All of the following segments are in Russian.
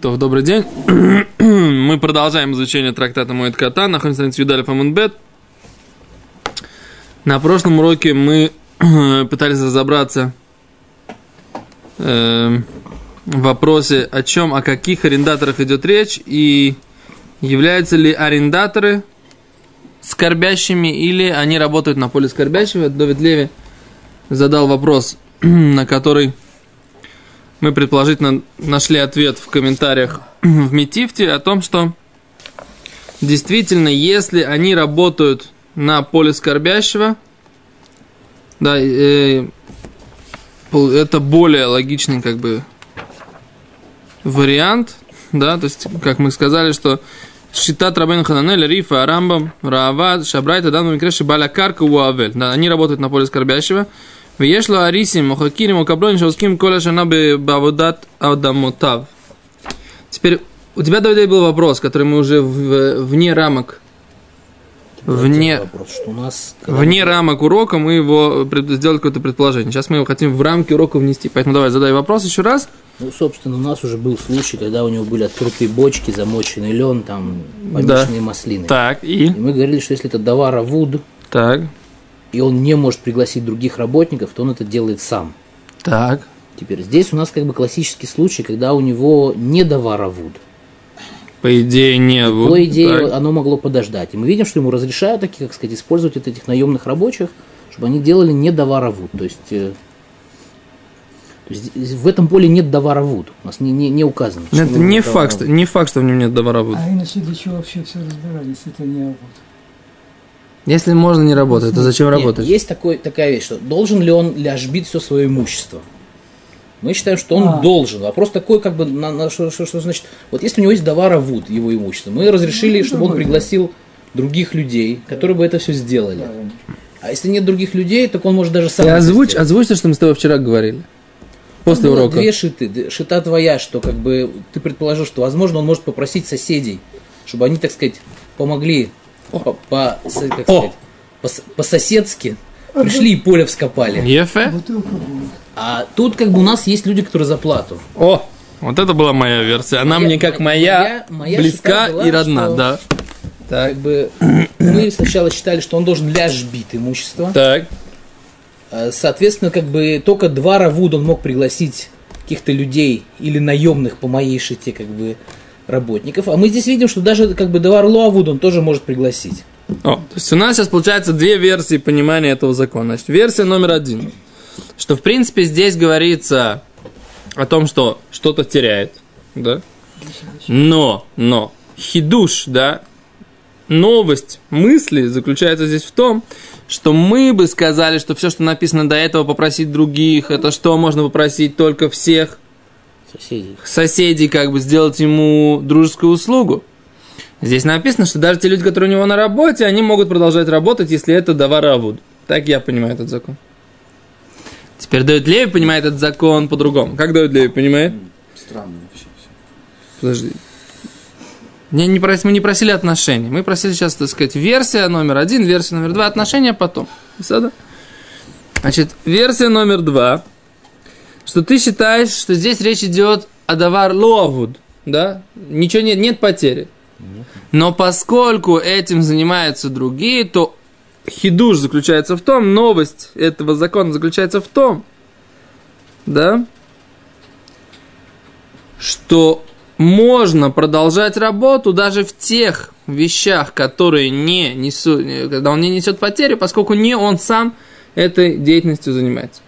То, добрый день. Мы продолжаем изучение трактата Моет Кота. Находимся на Юдале Фамунбет. На прошлом уроке мы пытались разобраться э, в вопросе, о чем, о каких арендаторах идет речь, и являются ли арендаторы скорбящими, или они работают на поле скорбящего. Довид Леви задал вопрос, на который мы предположительно нашли ответ в комментариях в Метифте о том, что действительно, если они работают на поле скорбящего, да, э, это более логичный как бы вариант, да, то есть, как мы сказали, что Считат Рабен Хананель, Рифа, Арамбам, Раавад, Шабрайта, Дан Микреши, Баля Уавель. Да, они работают на поле скорбящего. Вешло арисим, мухакирим, укаблоним, шауским, коля шана баводат адамутав. Теперь у тебя, Давид, был вопрос, который мы уже в, вне рамок вне, вопрос, что у нас, вне мы... рамок урока мы его сделали какое-то предположение. Сейчас мы его хотим в рамки урока внести. Поэтому давай задай вопрос еще раз. Ну, собственно, у нас уже был случай, когда у него были открытые бочки, замоченный лен, там, помеченные да. маслины. Так, и? и? мы говорили, что если это давара вуд, так и он не может пригласить других работников, то он это делает сам. Так. Теперь здесь у нас как бы классический случай, когда у него не доваровуд. По идее, не По идее, так. оно могло подождать. И мы видим, что ему разрешают, такие, как сказать, использовать вот этих наемных рабочих, чтобы они делали не доваровуд. То есть, э, то есть в этом поле нет доваровуд. У нас не, не, не указано. Это не факт, что, не факт, что в нем нет доваровуд. А иначе для чего вообще все разбирали, если это не авуд? Если можно не работать, то зачем Нет, работать? Есть такой, такая вещь, что должен ли он ляжбить все свое имущество? Мы считаем, что он а. должен. Вопрос такой, как бы, на, на, что, что, что значит, вот если у него есть давара вуд, его имущество, мы разрешили, ну, чтобы он пригласил других людей, которые бы это все сделали. А если нет других людей, так он может даже сам. И озвучь, озвучь то, что мы с тобой вчера говорили. После урока. Две шиты. Шита твоя, что как бы ты предположил, что возможно он может попросить соседей, чтобы они, так сказать, помогли по, по, как сказать, по, по-соседски пришли и поле вскопали. Ефе. А тут как бы у нас есть люди, которые за плату. О, вот это была моя версия. Она моя, мне как моя, моя, моя близка была, и родна, что, да. Так. Как бы мы сначала считали, что он должен ляж бить имущество. Так. А, соответственно, как бы только два равуд он мог пригласить каких-то людей или наемных по моей шите, как бы работников. А мы здесь видим, что даже как бы Давар Лоавуд он тоже может пригласить. О, то есть у нас сейчас получается две версии понимания этого закона. Значит, версия номер один, что в принципе здесь говорится о том, что что-то теряет, да? Но, но, хидуш, да, новость мысли заключается здесь в том, что мы бы сказали, что все, что написано до этого, попросить других, это что можно попросить только всех соседей. соседей, как бы сделать ему дружескую услугу. Здесь написано, что даже те люди, которые у него на работе, они могут продолжать работать, если это даваравуд. Так я понимаю этот закон. Теперь Давид Леви понимает этот закон по-другому. Как Давид Леви понимает? Странно вообще все. Подожди. Не, не прос, мы не просили отношений. Мы просили сейчас, так сказать, версия номер один, версия номер два, отношения потом. Значит, версия номер два, что ты считаешь, что здесь речь идет о давар лоавуд, да? Ничего нет, нет потери. Но поскольку этим занимаются другие, то хидуш заключается в том, новость этого закона заключается в том, да, что можно продолжать работу даже в тех вещах, которые не несут, когда он не несет потери, поскольку не он сам этой деятельностью занимается.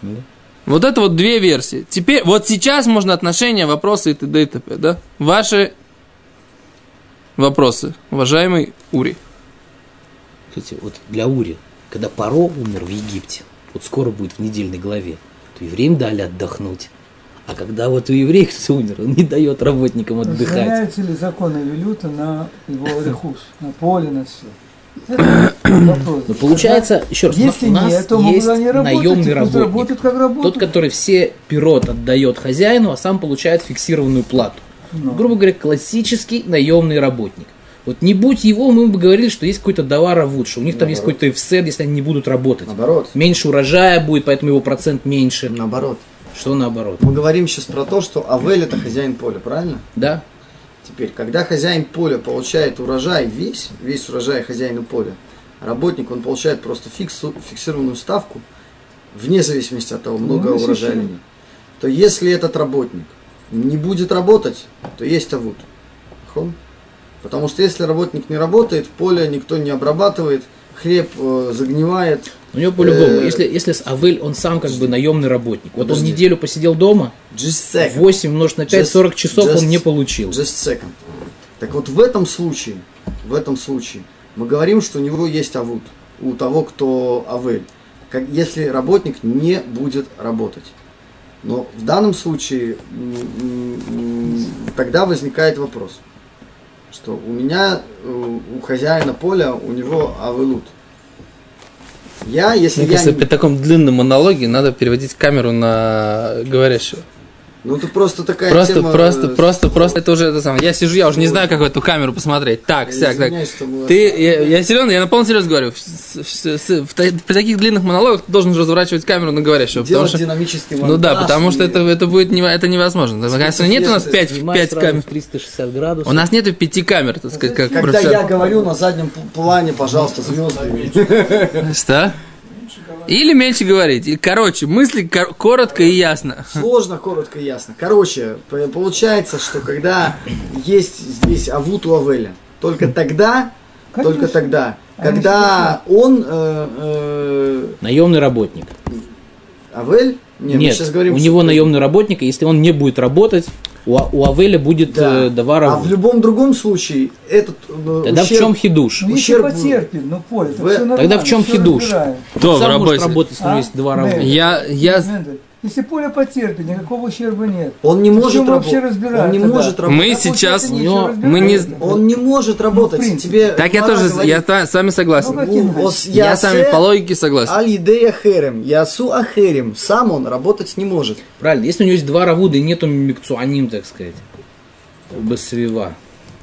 Mm. Вот это вот две версии. Теперь, вот сейчас можно отношения, вопросы и т.д. и т.п. Да? Ваши вопросы, уважаемый Ури. Кстати, вот для Ури, когда Паро умер в Египте, вот скоро будет в недельной главе, то евреям дали отдохнуть. А когда вот у евреев кто умер, он не дает работникам отдыхать. Разгоняются ли законы Вилюта на его рехус, на поле, на все? Но ну, получается, еще раз, Если у нас нет, то есть наемный работник, работают, как работают. тот, который все пирот отдает хозяину, а сам получает фиксированную плату. Но. Грубо говоря, классический наемный работник. Вот не будь его, мы бы говорили, что есть какой-то давар лучше. У них Наоборот. там есть какой-то офсет, если они не будут работать. Наоборот. Меньше урожая будет, поэтому его процент меньше. Наоборот. Что наоборот? Мы говорим сейчас про то, что Авель это хозяин поля, правильно? Да? Теперь, когда хозяин поля получает урожай весь, весь урожай хозяина поля, работник, он получает просто фиксу, фиксированную ставку, вне зависимости от того, много Ну, урожая или нет. То если этот работник не будет работать, то есть авут. Потому что если работник не работает, поле никто не обрабатывает, хлеб э, загнивает. У него по-любому, Э, если, если с Авель, он сам как бы наемный работник. Вот он неделю посидел дома, Just second. 8 умножить на 5, Just- 40 часов just- он не получил. Just second. Так вот в этом случае, в этом случае мы говорим, что у него есть авут, у того, кто авель, как, если работник не будет работать. Но в данном случае тогда возникает вопрос, что у меня, э, у хозяина поля, у него авелут. Я, если Мне я кажется, при таком длинном монологе надо переводить камеру на говорящего. Ну это просто такая Просто, тема, просто, э, просто, просто это уже это самое. Я сижу, я уже не знаю, как в эту камеру посмотреть. Так, Я сяк, так. что Ты, я, я серьезно, я на полном серьез говорю. В, в та- при таких длинных монологах ты должен разворачивать камеру на говорящего. Делать что, динамический ну да, монтаж потому что это, это будет не, это невозможно. Конечно, нет у нас если 5, Снимай пять сразу камер. в 360 градусов. У нас нету пяти камер, так сказать, как Когда я говорю на заднем плане, пожалуйста, звезды. Что? Или меньше говорить. И, короче, мысли кор- коротко и ясно. Сложно, коротко и ясно. Короче, получается, что когда есть здесь Авут у Авеля, только тогда, Конечно. только тогда, когда он, э, э, Наемный работник. Авель, не, мы Нет, сейчас говорим, у что- него наемный работник, и если он не будет работать, у, у Авеля будет да. э, давар а в любом другом случае этот э, Тогда в ущерб- чем хидуш? Ну, Ущерб- потерпит, ну, поле, то В-. Тогда в чем хидуш? в Сам может работе? работать, если А? есть два работы. Я, я, Мендель, Если поле потерпит, никакого ущерба нет. Он не может работать. Он не тогда? может работать. Мы Так сейчас- разбирать. мы не- Он не может работать. принципе. Тебе так я тоже, говорит, я та- с вами согласен. Ну, каким? «У ос Я с вами по логике согласен. Аль-Идея Херем, Ясу Ахерем. Сам он работать не может. Правильно, если у него есть два равуда и нету микцуаним, так сказать, без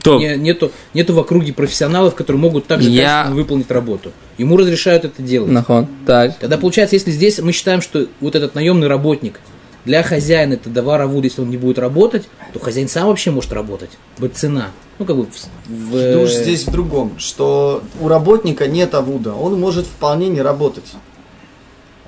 свива. То. Не- нету, нету в округе профессионалов, которые могут также Я- выполнить работу. Ему разрешают это делать. Нахон. Так. Тогда получается, если здесь мы считаем, что вот этот наемный работник для хозяина это давар авуд, если он не будет работать, то хозяин сам вообще может работать. Быть цена. Ну, как бы в... в- Душ здесь в другом, что у работника нет авуда, он может вполне не работать.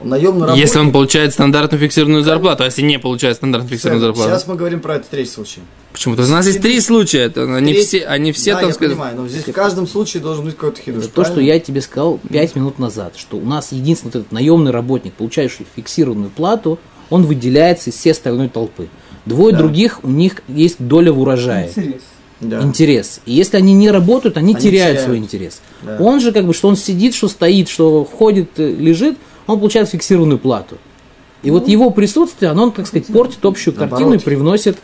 Наемный работник. Если он получает стандартную фиксированную зарплату, а если не получает стандартную фиксированную зарплату. Сейчас мы говорим про этот третий случай. Почему-то у нас есть три случая. Это они Треть- все, они все, да, так я сказать. понимаю, но здесь в каждом случае должен быть какой-то хидуш. Это то, что я тебе сказал 5 минут назад, что у нас единственный вот этот наемный работник, получающий фиксированную плату, он выделяется из всей остальной толпы. Двое Да. других, у них есть доля в урожае. Интерес. Да. интерес. И если они не работают, они, Они теряют, теряют. свой интерес. Да. Он же как бы, что он сидит, что стоит, что ходит, э, лежит, он получает фиксированную плату. И вот его присутствие, оно, так сказать, портит общую Наоборот. картину и привносит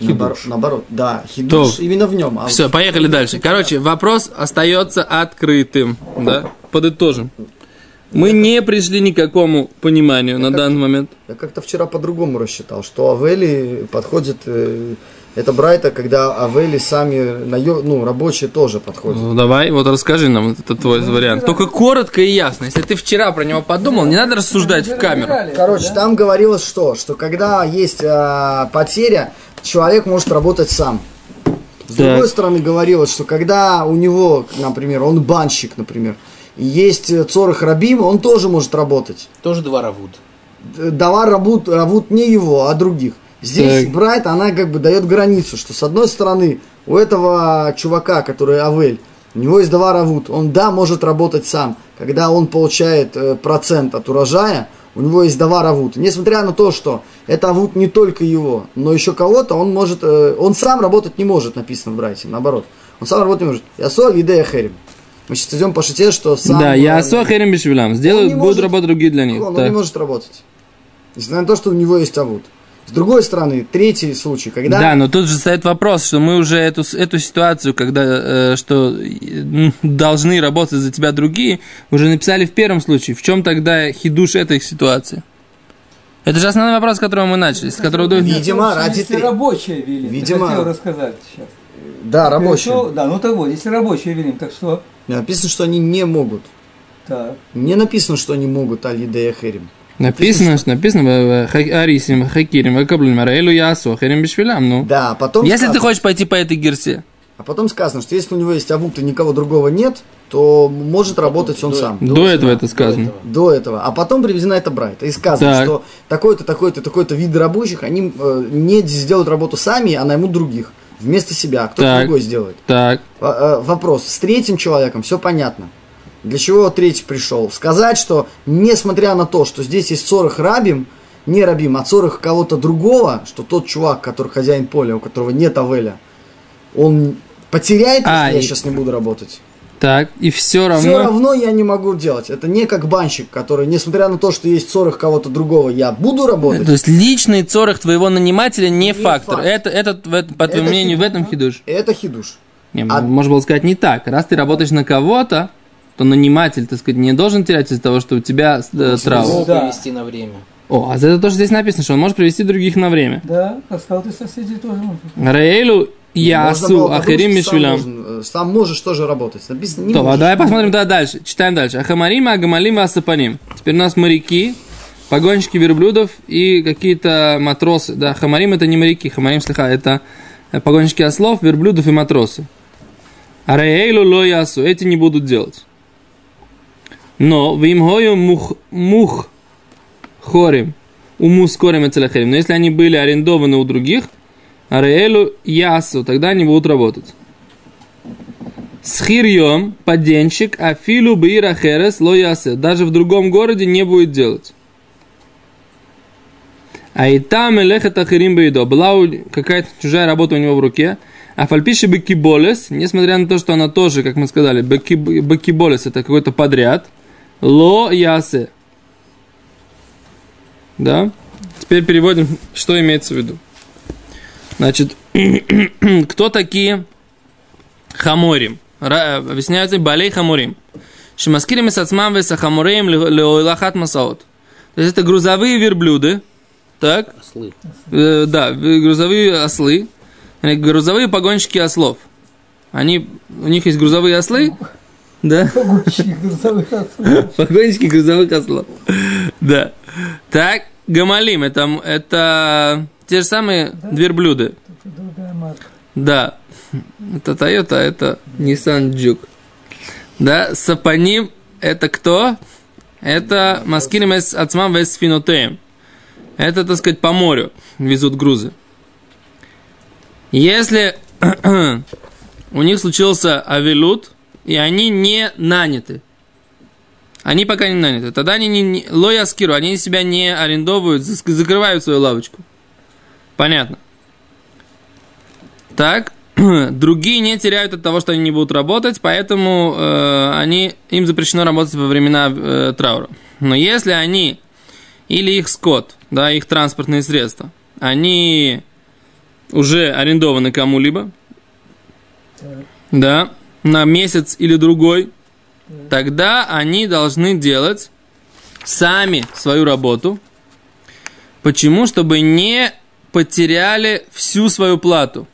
хидуш. наоборот, да, хидуш То. именно в нем. А Все, поехали дальше. Короче, вопрос остается открытым. Да? Подытожим. Мы не пришли ни к какому пониманию на данный момент. Я как-то вчера по-другому рассчитал, что Авели подходит, э, это Брайта, когда Авели сами, ну, рабочие тоже подходят. Ну, давай, вот расскажи нам этот твой вариант. Только коротко и ясно. Если ты вчера про него подумал, не надо рассуждать в камеру. Короче, да? там говорилось что? Что когда есть а, потеря, человек может работать сам. С Так. другой стороны говорилось, что когда у него, например, он банщик, например, и есть э, цорах рабима, он тоже может работать. Тоже два равуд. Д- Давар рабут, рабут не его, а других. Здесь Так. Брайт, она как бы дает границу, что с одной стороны у этого чувака, который Авель, у него есть давар равут, он да, может работать сам. Когда он получает э, процент от урожая, у него есть давар авут. Несмотря на то, что это авут не только его, но еще кого-то, он может, э, он сам работать не может, написано в Брайте, наоборот. Он сам работать не может. Я соль, идея херим. Мы сейчас идем по шите, что сам... Да, я Асохерем Бишвилам. Он Сделают, будут может- работать другие для них. он, он не может работать. Несмотря на то, что у него есть авут. С другой стороны, третий случай, когда... Да, но тут же стоит вопрос, что мы уже эту, эту ситуацию, когда э, что должны работать за тебя другие, уже написали в первом случае. В чем тогда хидуш этой ситуации? Это же основной вопрос, с которого мы начали, с которого до- Видимо, ради если рабочие вели, Видимо. хотел рассказать сейчас. Да, рабочие. Что- Да, ну так вот, если рабочие вели, так что? Написано, что они не могут. Так. Не написано, что они могут аль идея херим. Написано, что написано, в ха- Арисим, Хакирим, Вакаблин, Мараэлу, Ясу, Ахарим, Бешвилям, ну. Да, а потом Если ты сказано- хочешь пойти по этой гирсе, А потом сказано, что если у него есть авут и никого другого нет, то может работать он сам. до этого это сказано. До этого. А потом привезена эта брайта. И сказано, Так. что такой-то, такой-то, такой-то вид рабочих, они э, не сделают работу сами, а наймут других. Вместо себя. Кто-то другой сделает. Так, В- э, Вопрос. С третьим человеком все понятно. Для чего третий пришел? Сказать, что несмотря на то, что здесь есть 40 рабим, не рабим, а 40 кого-то другого, что тот чувак, который хозяин поля, у которого нет авеля, он потеряет, если А, я и- сейчас не буду работать. так, и все равно... Все равно я не могу делать. Это не как банщик, который, несмотря на то, что есть 40 кого-то другого, я буду работать. То есть личный цорах твоего нанимателя не, фактор. факт. Это, это, в по твоему Это мнению, в хидуш. этом хидуш. Это хидуш. Не, А- можно было сказать не так. Раз ты работаешь на кого-то, то наниматель, так сказать, не должен терять из-за того, что у тебя э, траур. Да. привести на время. О, а это тоже здесь написано, что он может привести других на время. Да, сказал, ты соседей тоже можешь. Раэлю Можно ясу что сам мишвилям. э, Сам можешь тоже работать. Написано не То, а можешь. давай посмотрим тогда дальше. Читаем дальше. Ахамарима, Агамалима, Асапаним. Теперь у нас моряки, погонщики верблюдов и какие-то матросы. Да, Хамарим это не моряки, Хамарим слегка это э, погонщики ослов, верблюдов и матросы. Араэйлу ло ясу. Эти не будут делать. Но в имхою мух, мух хорим, умус корим эцелехерим. Но если они были арендованы у других, араэлу ясу, тогда они будут работать. Схирьем, поденщик, афилу бира херес ло ясе. Даже в другом городе не будет делать. А и там элехет ахирим бейдо. Была какая-то чужая работа у него в руке. А фальпиши бекиболес, несмотря на то, что она тоже, как мы сказали, беки- бекиболес это какой-то подряд. Ло ясе. Да? Теперь переводим, что имеется в виду. Значит, кто такие хаморим? Объясняются балей хаморим. Шимаскирим и сацмам веса хаморим леоилахат масаот. То есть это грузовые верблюды, так? Ослы. Э, да, в- грузовые ослы, э, грузовые погонщики ослов. Они, у них есть грузовые ослы, да? Погонщик грузовых отцов. Погонщики грузовых ослов. Да. Так, гамалим, это, это те же самые верблюды. Это другая марка. Да. Это Toyota, а это Nissan Juke. Да, Сапаним это кто? Это Маскиним эс Ацмам вес Финотеем. Это, так сказать, по морю везут грузы. Если у них случился авилут, и они не наняты, они пока не наняты, тогда они не, лояскиру, они себя не арендовывают, зак- закрывают свою лавочку. Понятно. Так, другие не теряют от того, что они не будут работать, поэтому э, они, им запрещено работать во времена э, траура. Но если они или их скот, да, их транспортные средства, они уже арендованы кому-либо, да, на месяц или другой, тогда они должны делать сами свою работу. Почему? Чтобы не потеряли всю свою плату.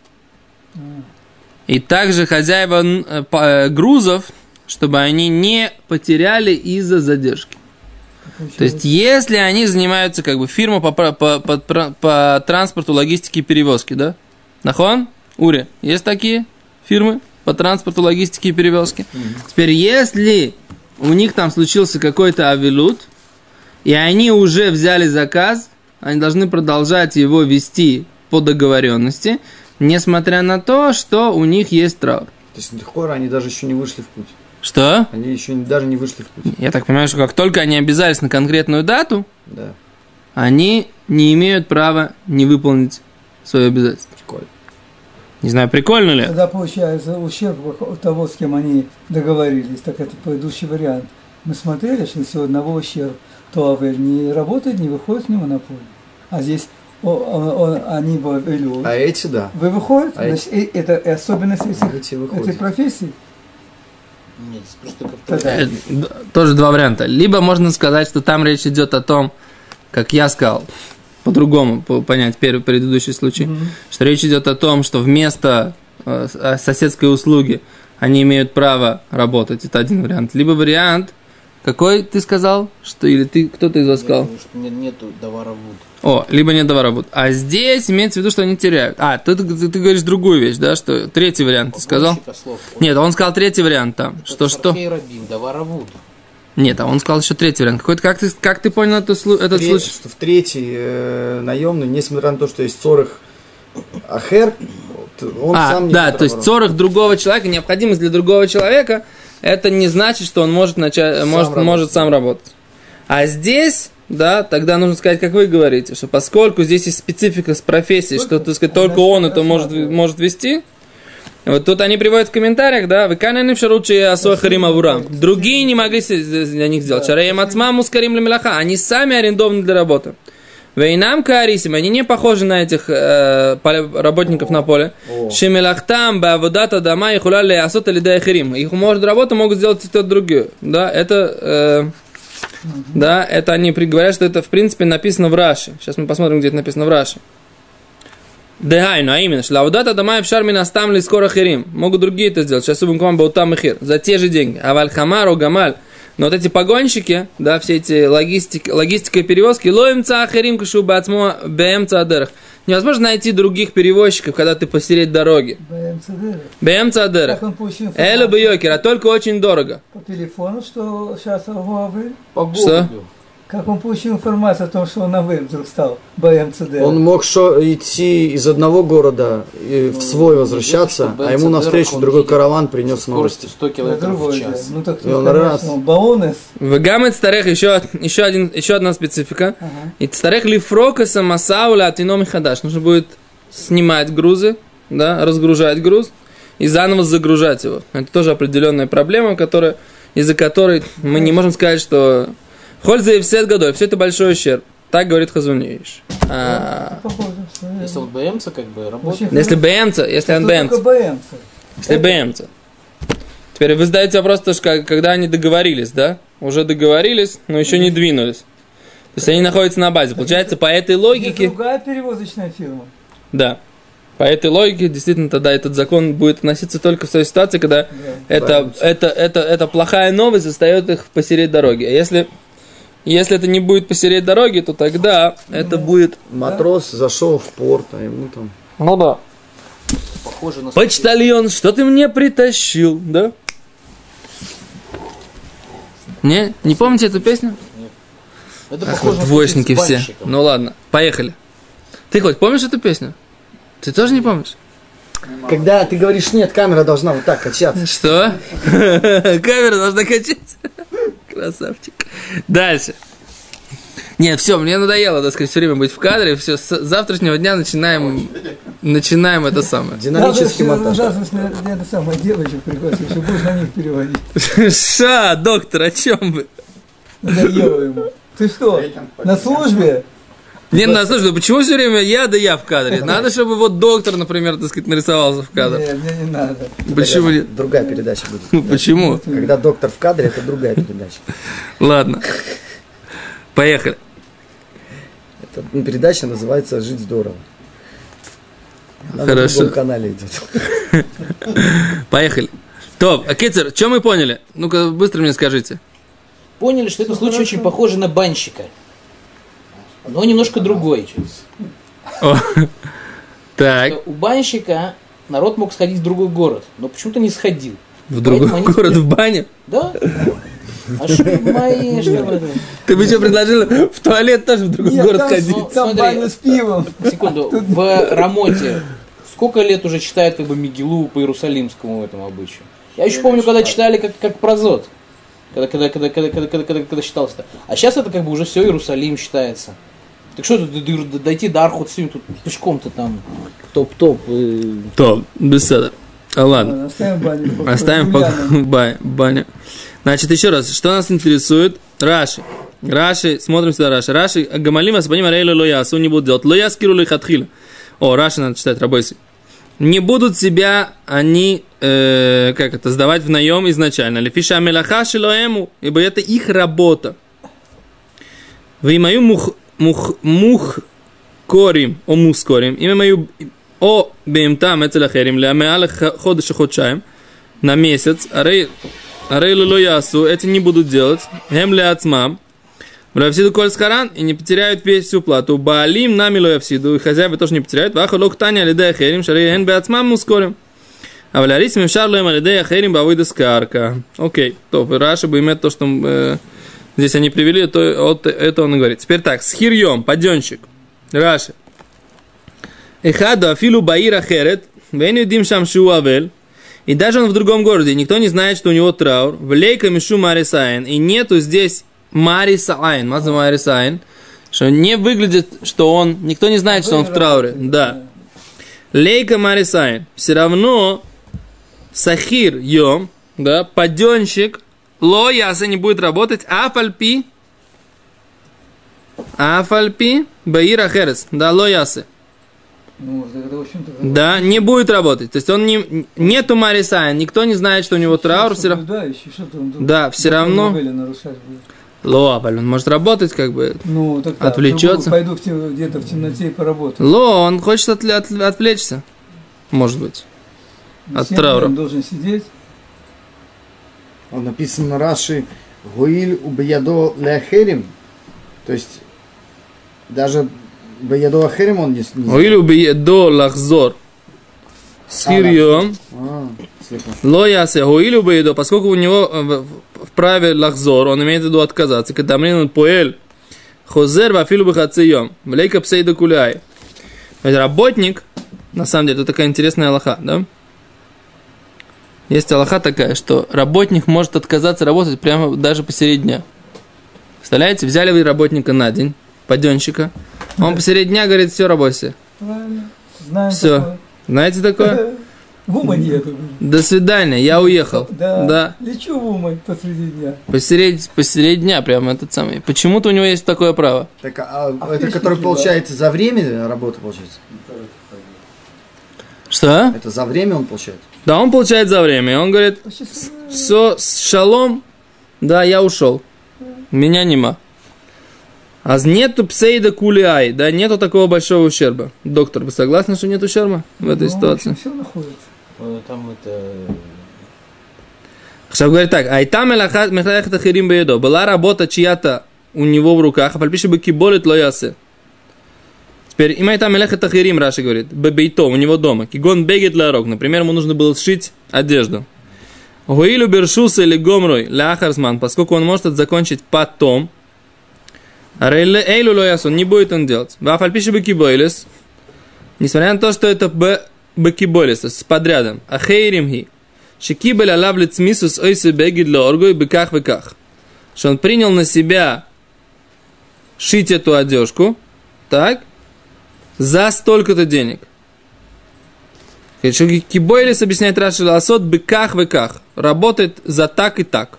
И также хозяева э, э, грузов, чтобы они не потеряли из-за задержки. То есть, если они занимаются, как бы, фирма по, по, по, по транспорту, логистике и перевозке, да? Нахон? Уре, есть такие фирмы по транспорту, логистике и перевозке? Теперь, если у них там случился какой-то авилут, и они уже взяли заказ, они должны продолжать его вести по договоренности, несмотря на то, что у них есть траур. То есть Хора, они даже еще не вышли в путь. Что? Они еще даже не вышли в путь. Я так понимаю, что как только они обязались на конкретную дату, Да, они не имеют права не выполнить свое обязательство. Не знаю, прикольно ли? Тогда получается ущерб у того, с кем они договорились. Так это предыдущий вариант. Мы смотрели, что если у одного ущерб, то Авель не работает, не выходит с ним на поле. А здесь о- о- о- они бы Авелю. А эти, да. Вы выходите? А Значит, и- это особенность этих, Эти этой выходят. профессии. Нет, просто как Тогда. Э, Тоже два варианта. Либо можно сказать, что там речь идет о том, как я сказал, по-другому по- понять первый предыдущий случай, что речь идет о том, что вместо э, соседской услуги они имеют право работать. Это один вариант. Либо вариант, Какой ты сказал? Что или ты кто-то из вас сказал? Потому что нет, нету давара вуд. О, либо нет товара будут. А здесь имеется в виду, что они теряют. А, ты, ты, ты говоришь другую вещь, да, что третий вариант ты сказал? Слов. Нет, он сказал третий вариант там. Что что? Сархей Рабин, давара вуд. Нет, а он сказал еще третий вариант. Какой-то как ты как ты понял эту этот Тре- случай? что в третий э, наемный, несмотря на то, что есть цорых ахер, вот он а, сам не да, то есть работать. цорах другого человека, необходимость для другого человека, это не значит, что он может начать, Сам может, работать. может сам работать. А здесь, да, тогда нужно сказать, как вы говорите, что поскольку здесь есть специфика с профессией, что, так сказать, только он это может, может вести, вот тут они приводят в комментариях, да, вы кананы в шаручи асохарим авурам. Другие не могли с- для них сделать. Шараем ацма мускарим мелаха. Они сами арендованы для работы. Вейнам каарисим, они не похожи на этих э, работников на поле. Шемелахтам бавудата дома и хуляли асот или дахирим. Их может работу могут сделать и тот другие. Да, это э, да, это они говорят, что это в принципе написано в Раши. Сейчас мы посмотрим, где это написано в Раши. Дehайну, а именно, шлаудата дома и пшар минастам ли скоро хирим. Могут другие это сделать. Сейчас убим к вам там хир. За те же деньги. А вальхамару гамаль. Но вот эти погонщики, да, все эти логистики, логистика и перевозки, лоем цахарим кашу бацмо бм цадерах. Невозможно найти других перевозчиков, когда ты посередине дороги. БМ цадерах. Элю бы йокер, а только очень дорого. по телефону, что сейчас Huawei? По Что? Как он получил информацию о том, что он на вдруг стал БМЦД? Он мог шо- идти из одного города и в свой возвращаться, что а ему навстречу другой караван принес новости. 100 Это километров в час. Ну так И он конечно, раз. он Баонес. В гаммет старых еще, еще, один, еще одна специфика. Ага. И старых лифрокаса масауля атином и хадаш. Нужно будет снимать грузы, да, разгружать груз и заново загружать его. Это тоже определенная проблема, которая, из-за которой мы не можем сказать, что Хольза и все годой, все это большой ущерб. Так говорит Хазуневич. А, что Если вот БМЦ как бы работает, если БМЦ, если он Что БМЦ, если БМЦ. Теперь вы задаете вопрос, тоже, как- когда они договорились, да? Уже договорились, но еще не двинулись. То есть они находятся на базе. Получается, по этой Есть логике... другая перевозочная фирма. Да. По этой логике, действительно, тогда этот закон будет относиться только в той ситуации, когда это, это, это, это плохая новость застает их посередине дороги. А если, если это не будет посередине дороги, то тогда это будет... Матрос зашел в порт, а ему там... Ну да. похоже на... Почтальон, что ты мне притащил, да? Не? Не помните эту песню? Это Ах, похоже вот на двоечники все. Ну ладно, поехали. Ты хоть помнишь эту песню? Ты тоже не помнишь? Когда ты говоришь нет, камера должна вот так качаться. Что? Камера должна качаться. Красавчик. Дальше. Не, все, мне надоело, так сказать, все время быть в кадре. Все, с завтрашнего дня начинаем, начинаем это самое. Динамический Надо, монтаж. Если это самое девочек пригласить, что будешь на них переводить. Ша, доктор, о чем вы? Надоело ему. Ты что, на службе? Не, на слушай, ну почему все время я да я в кадре? Надо, чтобы вот доктор, например, так сказать, нарисовался в кадр. Нет, мне не надо. Почему нет? Другая передача будет. Ну, Почему? Когда доктор в кадре, это другая передача. Ладно. Поехали. Эта передача называется «Жить здорово». Она на Хорошо. другом канале идет. Поехали. Топ, а Кетцер, что мы поняли? Ну-ка, быстро мне скажите. Поняли, что это случай очень похожий на банщика. Но немножко другой. Так, У банщика народ мог сходить в другой город, но почему-то не сходил. в другой город в бане? Да? А что мои, что вы это? Ты бы что предложил в туалет тоже в другой город ходить? Ну, там баня с пивом. Секунду, в Рамоте сколько лет уже читают как бы Мигелу по Иерусалимскому этому обычаю? Я еще помню, когда читали как, как прозот. Когда, когда, когда, когда, когда, когда, когда, когда считалось это. А сейчас это как бы уже все Иерусалим считается. Так что тут дойти до Архуцим, тут пешком-то там топ-топ. Топ, беседа. А ладно. Оставим баню. баню. Значит, еще раз, что нас интересует? Раши. Раши, смотрим сюда Раши. Раши, Гамалима, Сабаним, Арейла, Лоясу не будут делать. Лояс, Киру, Лихатхила. О, Раши надо читать, Рабойси. Не будут себя они, э, как это, сдавать в наем изначально. Лефиша мелаха шилоэму, ибо это их работа. Вы мою мух, мух, мух корим, о мускорим, имя мою, о бемтам эцелахерим, ля меалах ходыша ходшаем, на месяц, арей Рейлу лоясу, эти не будут делать. Хем ацмам. Лоявсиду коль скаран и не потеряют весь всю плату. Баалим нами лоявсиду, и хозяева тоже не потеряют. Ваха лок таня лидея херим, шарей хен беацмам мускорим. А в Ларисме в Шарлоем Алидея Херим Бавыда Скарка. Окей, то Раши бы имеет то, что здесь они привели, то вот это он говорит. Теперь так, с хирьем, паденщик. Раши. Эхаду афилу баира херет, вен юдим шам авель. И даже он в другом городе, никто не знает, что у него траур. В лейка мишу марисайн. И нету здесь марисайн. Маза марисайн. Что не выглядит, что он... Никто не знает, что он в трауре. Да. Лейка марисайн. Все равно Сахир йом, да, паденщик, ло яса не будет работать, а фальпи, а фальпи, баира херес, да, ло ясы. Ну, это, в общем-то, Да, не будет работать. То есть он не, нету Марисая, никто не знает, что у него траур. Все равно. Да, все равно. Ло, он может работать, как бы ну, так, да, отвлечется. Пойду где-то в темноте и поработаю. Ло, он хочет от, от, отвлечься. Может быть. От траура. Он должен сидеть. Он написан на Раши Гуиль убиядо леахерим. То есть даже Баядо Ахерим он не... Гуиль убиядо лахзор. Сирьем. А, Ло ясе гуиль убиядо, поскольку у него э, в праве лахзор, он имеет в виду отказаться. Когда мне поэль хозер вафилу бахацийом. Влейка псейда куляй. Работник, на самом деле, это такая интересная аллаха, да? Есть аллаха такая, что работник может отказаться работать прямо даже посередине дня. Представляете, взяли вы работника на день, паденщика, он посередине дня говорит, все, работайте. Правильно. Знаем Все. такое. Знаете такое? В Умань думаю. До свидания, я уехал. Да. Да. Лечу в Умань посреди дня. Посередине, посередине дня прямо этот самый. Почему-то у него есть такое право. Так, а, А это который получается за время работы получается? Что? Это за время он получает? Да, он получает за время. и Он говорит, все, шалом, да, я ушел. Меня нема. А нету псейда кулиай, да, нету такого большого ущерба. Доктор, вы согласны, что нет ущерба в этой ситуации? Все находится. Ну, Там это... Сейчас говорит так, айтам мехлахата хирим беедо. Была работа чья-то у него в руках, а пальпиши бы киболит лоясе. Теперь, им айтам мехлахата хирим, Раши говорит, бебейто, у него дома. Кигон бегет ларок. Например, ему нужно было сшить одежду. Гуилю бершуса или гомрой ляхарсман, поскольку он может это закончить потом. Эйлу лоясон, не будет он делать. Вафальпиши бы кибойлес. Несмотря на то, что это б бекиболис, с подрядом. А хейримхи. Шикибель алав лицмисус ойсе бегид лоргой беках веках. Что он принял на себя шить эту одежку, так, за столько-то денег. Кибойлис объясняет Раши Ласот беках веках. Работает за так и так.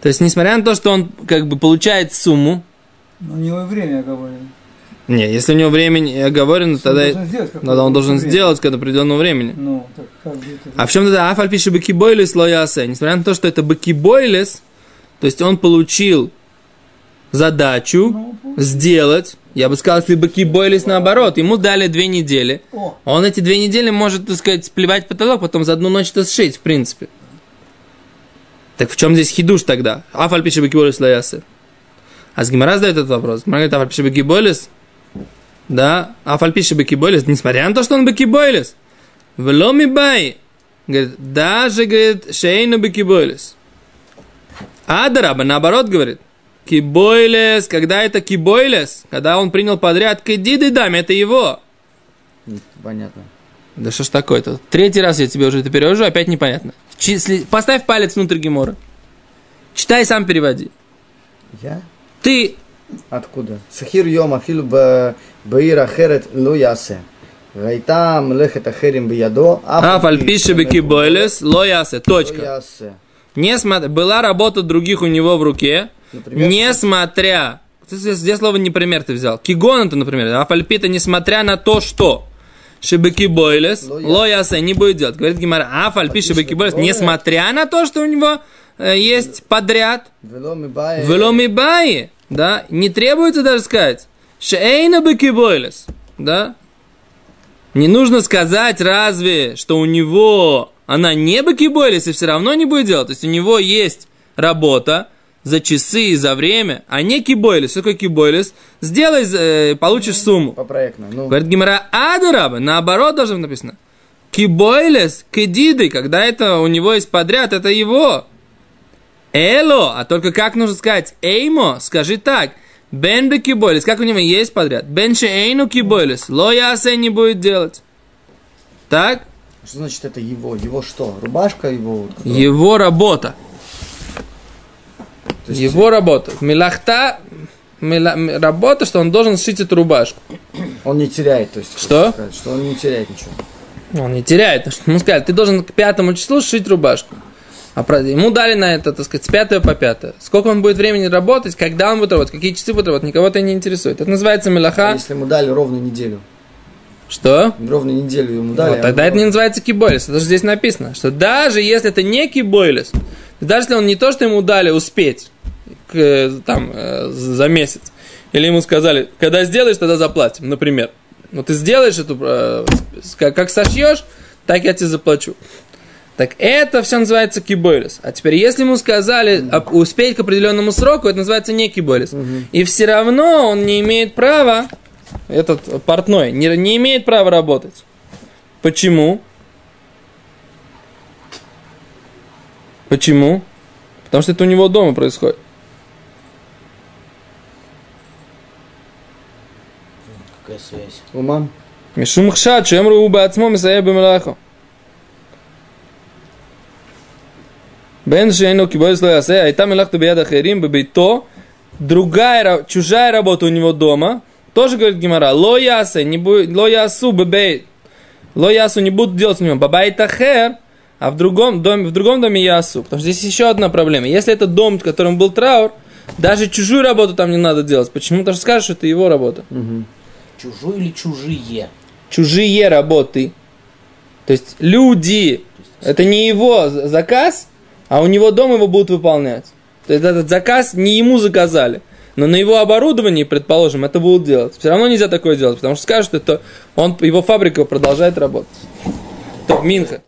То есть, несмотря на то, что он как бы получает сумму, Но у него время оговорено. не, если у него времени оговорено, тогда, сделать какое-то тогда он должен время. сделать к определенному времени. Ну, так как бы это... А в чем тогда Афаль пишет бекибойлес лоясе? Несмотря на то, что это бекибойлес, то есть он получил задачу Ну, сделать, я бы сказал, если бекибойлес наоборот, ему дали две недели, он эти две недели может, так сказать, плевать в потолок, потом за одну ночь это сшить, в принципе. Так в чем здесь хидуш тогда? Афаль пишет бекибойлес лоясе. А с Гимара задает этот вопрос. Гимара говорит, Афаль пишет бекибойлес, да, Афаль пишет бекибойлес, несмотря на то, что он бекибойлес. Вломи бай. Говорит, даже, говорит, шейну бы кибойлес. Адараба, наоборот, говорит. Кибойлес, когда это кибойлес, когда он принял подряд кедиды дам, это его. Понятно. Да что ж такое-то? Третий раз я тебе уже это перевожу, опять непонятно. Числи- Поставь палец внутрь гемора. Читай, сам переводи. Я? Ты Откуда? Сахир йом афил баир ахерет ло ясе. Гайта млехет ахерим биядо. Аф альпиши бекибойлес, лоясе, точка. ясе. Несмотря, была работа других у него в руке, Например, несмотря... Здесь слово не пример ты взял. Кигон это, например, а фальпита, несмотря на то, что Шибеки Бойлес, Лоясе не будет делать. Говорит Гимара, а фальпи Шибеки Бойлес, несмотря на то, что у него э, есть подряд, Вело ми бае. Веломи Баи, да, не требуется даже сказать, Шейна Беки Бойлес, да. Не нужно сказать разве, что у него она не бакибойлис и все равно не будет делать. То есть у него есть работа за часы и за время, а не кибойлис. Что такое кибойлис? Сделай, э, получишь сумму. По проектно. Ну, Говорит Гимара, адараба, наоборот должно написано. Кибойлес, кедиды, когда это у него есть подряд, это его. Эло, а только как нужно сказать? Эймо, скажи так. Бен бе кибойлес, как у него есть подряд? Бен эйну кибойлес, ло ясе не будет делать. Так? что значит это его? Его что? Рубашка его? Его работа. Есть Его работа. Милахта, мила- работа, что он должен сшить эту рубашку. Он не теряет, то есть. Что? сказать, Что он не теряет ничего. Он не теряет. потому что Ему сказали, ты должен к пятому числу сшить рубашку. А ему дали на это, так сказать, с пятого по пятое. Сколько он будет времени работать, когда он будет работать, какие часы будет работать, никого это не интересует. Это называется А мелаха. если ему дали ровно неделю? Что? Ровно неделю ему дали. Вот, а тогда это не называется кибойлес. Это же здесь написано, что даже если это не кибойлес, даже если он не то, что ему дали успеть там, э, за месяц, или ему сказали, когда сделаешь, тогда заплатим, например. Ну, ты сделаешь эту, э, как, сошьешь, так я тебе заплачу. Так это все называется кибойлес. А теперь, если ему сказали успеть к определенному сроку, это называется не кибойлес. И все равно он не имеет права, этот портной, не, не имеет права работать. Почему? Почему? Потому что это у него дома происходит. такая связь? У мам. Мишум хшат, шем руу бацмо мисая бемелахо. Бен шейну кибой слоясе, айта мелахту бияд ахерим бебито. Другая, чужая работа у него дома. Тоже говорит Гимара, Лоясе не будет, лоясу бебей. Лоясу не будут делать с ним. Бабай тахер, а в другом доме, в другом доме ясу. Потому что здесь еще одна проблема. Если это дом, в котором был траур, даже чужую работу там не надо делать. Почему? Потому что скажешь, что это его работа. Угу. Чужой или чужие? чужие работы. То есть люди, это не его заказ, а у него дома его будут выполнять. То есть этот заказ не ему заказали. Но на его оборудовании, предположим, это будут делать. Все равно нельзя такое делать, потому что скажут, что это он, его фабрика продолжает работать. То, Минха.